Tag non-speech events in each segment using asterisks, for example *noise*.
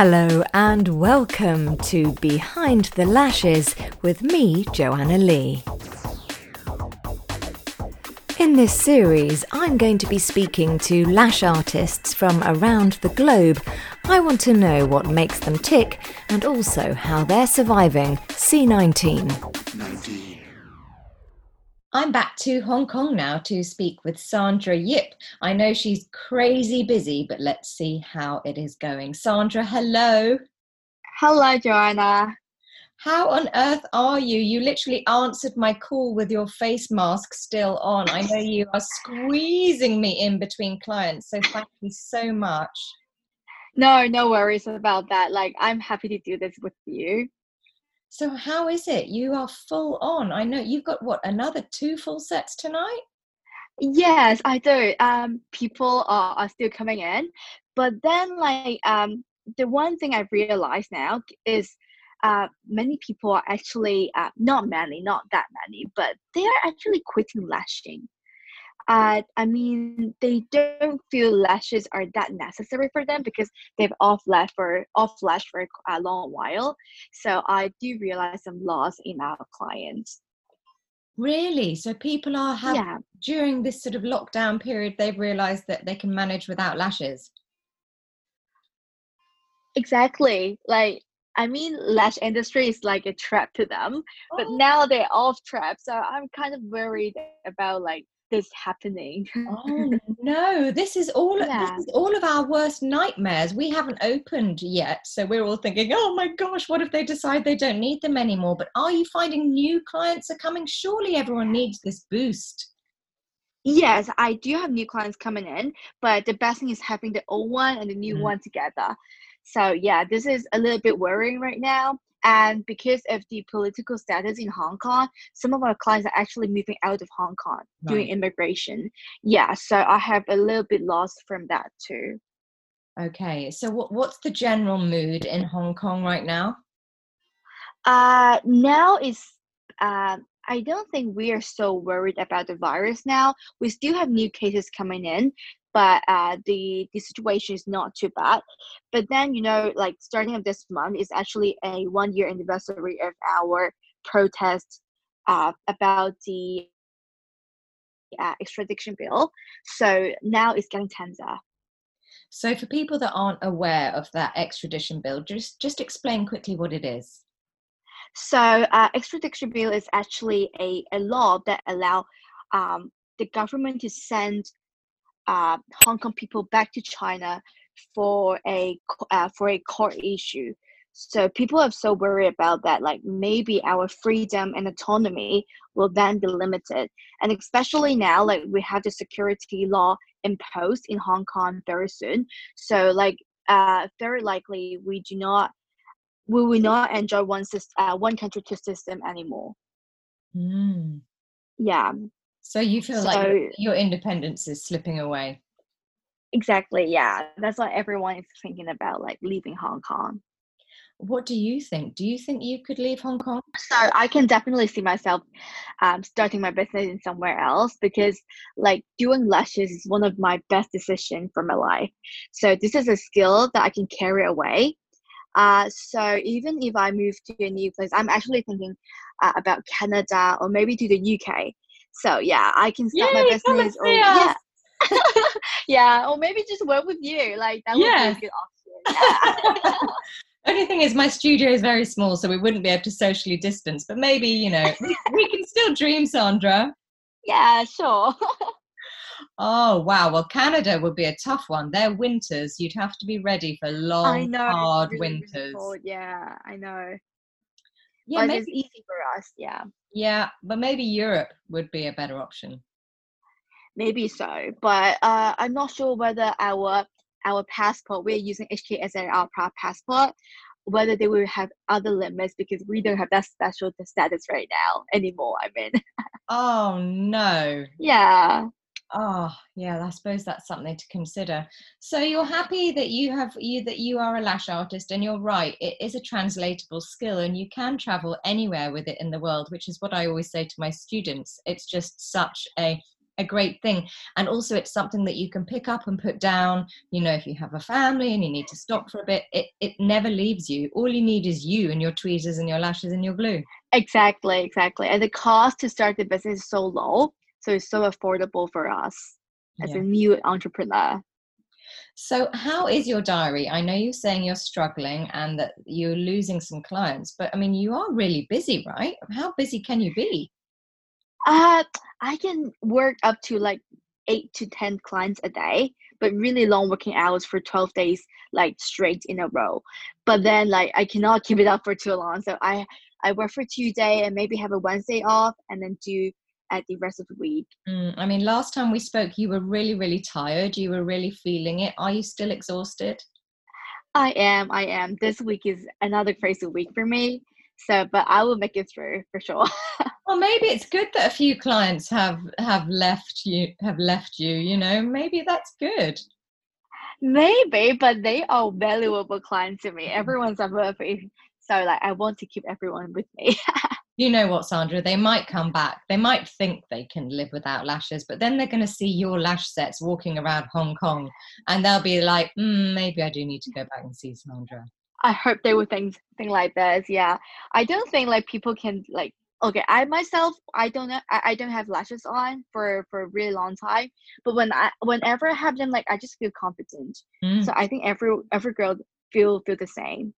Hello and welcome to Behind the Lashes with me, Joanna Lee. In this series, I'm going to be speaking to lash artists from around the globe. I want to know what makes them tick and also how they're surviving C19. 19. I'm back to Hong Kong now to speak with Sandra Yip. I know she's crazy busy, but let's see how it is going. Sandra, hello. Hello, Joanna. How on earth are you? You literally answered my call with your face mask still on. I know you are squeezing me in between clients, so thank you so much. No, no worries about that. Like, I'm happy to do this with you. So how is it? You are full on. I know you've got what another two full sets tonight. Yes, I do. Um, people are, are still coming in, but then like um, the one thing I've realized now is uh, many people are actually uh, not many, not that many, but they are actually quitting lashing uh, I mean, they don't feel lashes are that necessary for them because they've off lash for off lash for a long while. So I do realize some loss in our clients. Really? So people are having yeah. during this sort of lockdown period, they've realized that they can manage without lashes. Exactly. Like I mean, lash industry is like a trap to them, but oh. now they're off trap. So I'm kind of worried about like this happening. oh no, this is *laughs* all yeah. this is all of our worst nightmares. We haven't opened yet, so we're all thinking, "Oh my gosh, what if they decide they don't need them anymore?" But are you finding new clients are coming? Surely everyone needs this boost. Yes, I do have new clients coming in, but the best thing is having the old one and the new mm. one together. So yeah, this is a little bit worrying right now. And because of the political status in Hong Kong, some of our clients are actually moving out of Hong Kong right. doing immigration. Yeah, so I have a little bit lost from that too. Okay, so what, what's the general mood in Hong Kong right now? Uh, now is uh, I don't think we are so worried about the virus now. We still have new cases coming in, but uh, the the situation is not too bad. But then you know, like starting of this month is actually a one year anniversary of our protest uh, about the uh, extradition bill. So now it's getting tenser. So for people that aren't aware of that extradition bill, just just explain quickly what it is. So uh, extradition bill is actually a, a law that allow um, the government to send uh, Hong Kong people back to China for a uh, for a court issue. So people are so worried about that, like maybe our freedom and autonomy will then be limited. And especially now, like we have the security law imposed in Hong Kong very soon. So like uh, very likely we do not we will not enjoy one system, uh, one country two system anymore. Mm. Yeah. So you feel so, like your independence is slipping away. Exactly. Yeah. That's what everyone is thinking about, like leaving Hong Kong. What do you think? Do you think you could leave Hong Kong? So I can definitely see myself um, starting my business in somewhere else because like doing lashes is one of my best decisions for my life. So this is a skill that I can carry away. Uh, so even if I move to a new place, I'm actually thinking uh, about Canada or maybe to the UK so yeah, I can start Yay, my business. Or, yeah. yeah, or maybe just work with you. Like that yes. would be a good option. Yeah. *laughs* Only thing is, my studio is very small, so we wouldn't be able to socially distance. But maybe you know, we, we can still dream, Sandra. Yeah, sure. *laughs* oh wow! Well, Canada would be a tough one. Their winters, you'd have to be ready for long, know, hard really, winters. Really yeah, I know. Yeah, but maybe, it's easy for us. Yeah. Yeah, but maybe Europe would be a better option. Maybe so, but uh, I'm not sure whether our our passport we're using HKSAR passport, whether they will have other limits because we don't have that special status right now anymore. I mean. oh no. Yeah. Oh, yeah, I suppose that's something to consider. So you're happy that you have you that you are a lash artist and you're right, it is a translatable skill and you can travel anywhere with it in the world, which is what I always say to my students. It's just such a a great thing. And also it's something that you can pick up and put down you know if you have a family and you need to stop for a bit it, it never leaves you. All you need is you and your tweezers and your lashes and your glue. Exactly exactly. And the cost to start the business is so low so it's so affordable for us as yeah. a new entrepreneur so, how is your diary? I know you're saying you're struggling and that you're losing some clients, but I mean, you are really busy, right? How busy can you be? Uh, I can work up to like eight to 10 clients a day, but really long working hours for 12 days, like straight in a row. But then, like, I cannot keep it up for too long. So, I, I work for two Tuesday and maybe have a Wednesday off and then do at the rest of the week. Mm, I mean, last time we spoke, you were really, really tired. You were really feeling it. Are you still exhausted? I am. I am. This week is another crazy week for me. So, but I will make it through for sure. *laughs* well, maybe it's good that a few clients have have left you. Have left you. You know, maybe that's good. Maybe, but they are valuable clients to me. Everyone's above me, so like I want to keep everyone with me. *laughs* you know what, Sandra, they might come back. They might think they can live without lashes, but then they're going to see your lash sets walking around Hong Kong and they'll be like, mm, maybe I do need to go back and see Sandra. I hope they would think thing like this. Yeah. I don't think like people can like okay, I myself I don't know I, I don't have lashes on for for a really long time. But when I whenever I have them like I just feel confident. Mm. So I think every every girl feel feel the same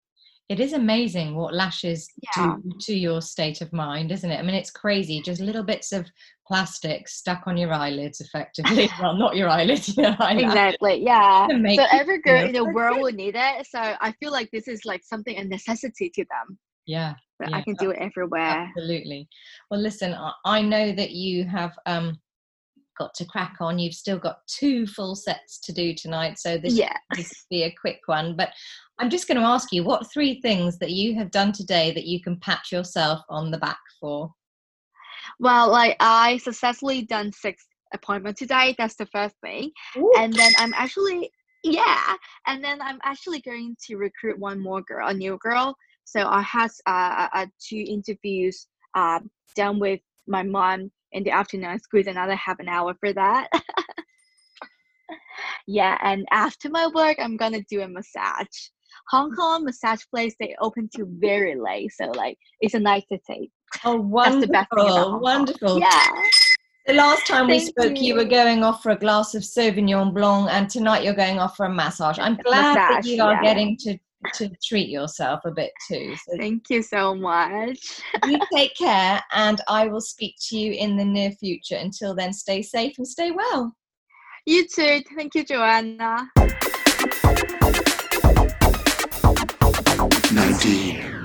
it is amazing what lashes yeah. do to your state of mind, isn't it? I mean, it's crazy. Just little bits of plastic stuck on your eyelids, effectively. *laughs* well, not your eyelids. *laughs* Your exactly. Yeah. So every girl in the world will need it. So I feel like this is like something a necessity to them. Yeah. But yeah. I can do it everywhere. Absolutely. Well, listen, I know that you have um, got to crack on. You've still got two full sets to do tonight, so this yeah. be a quick one. But I'm just going to ask you what three things that you have done today that you can pat yourself on the back for? Well, like I successfully done six appointments today. That's the first thing. Ooh. And then I'm actually yeah, and then I'm actually going to recruit one more girl, a new girl. So I had uh, uh, two interviews uh, done with my mom in the afternoon. I squeeze another half an hour for that. *laughs* yeah, and after my work, I'm gonna do a massage. Hong Kong massage place they open till very late, so like it's a nice to take. Oh, wonderful! Wonderful. Yeah. The last time Thank we spoke, you. you. were going off for a glass of Sauvignon Blanc, and tonight you're going off for a massage. I'm glad massage, that you are yeah. getting to to treat yourself a bit too. So Thank you so much. you *laughs* take care, and I will speak to you in the near future. Until then, stay safe and stay well. You too. Thank you, Joanna. 19.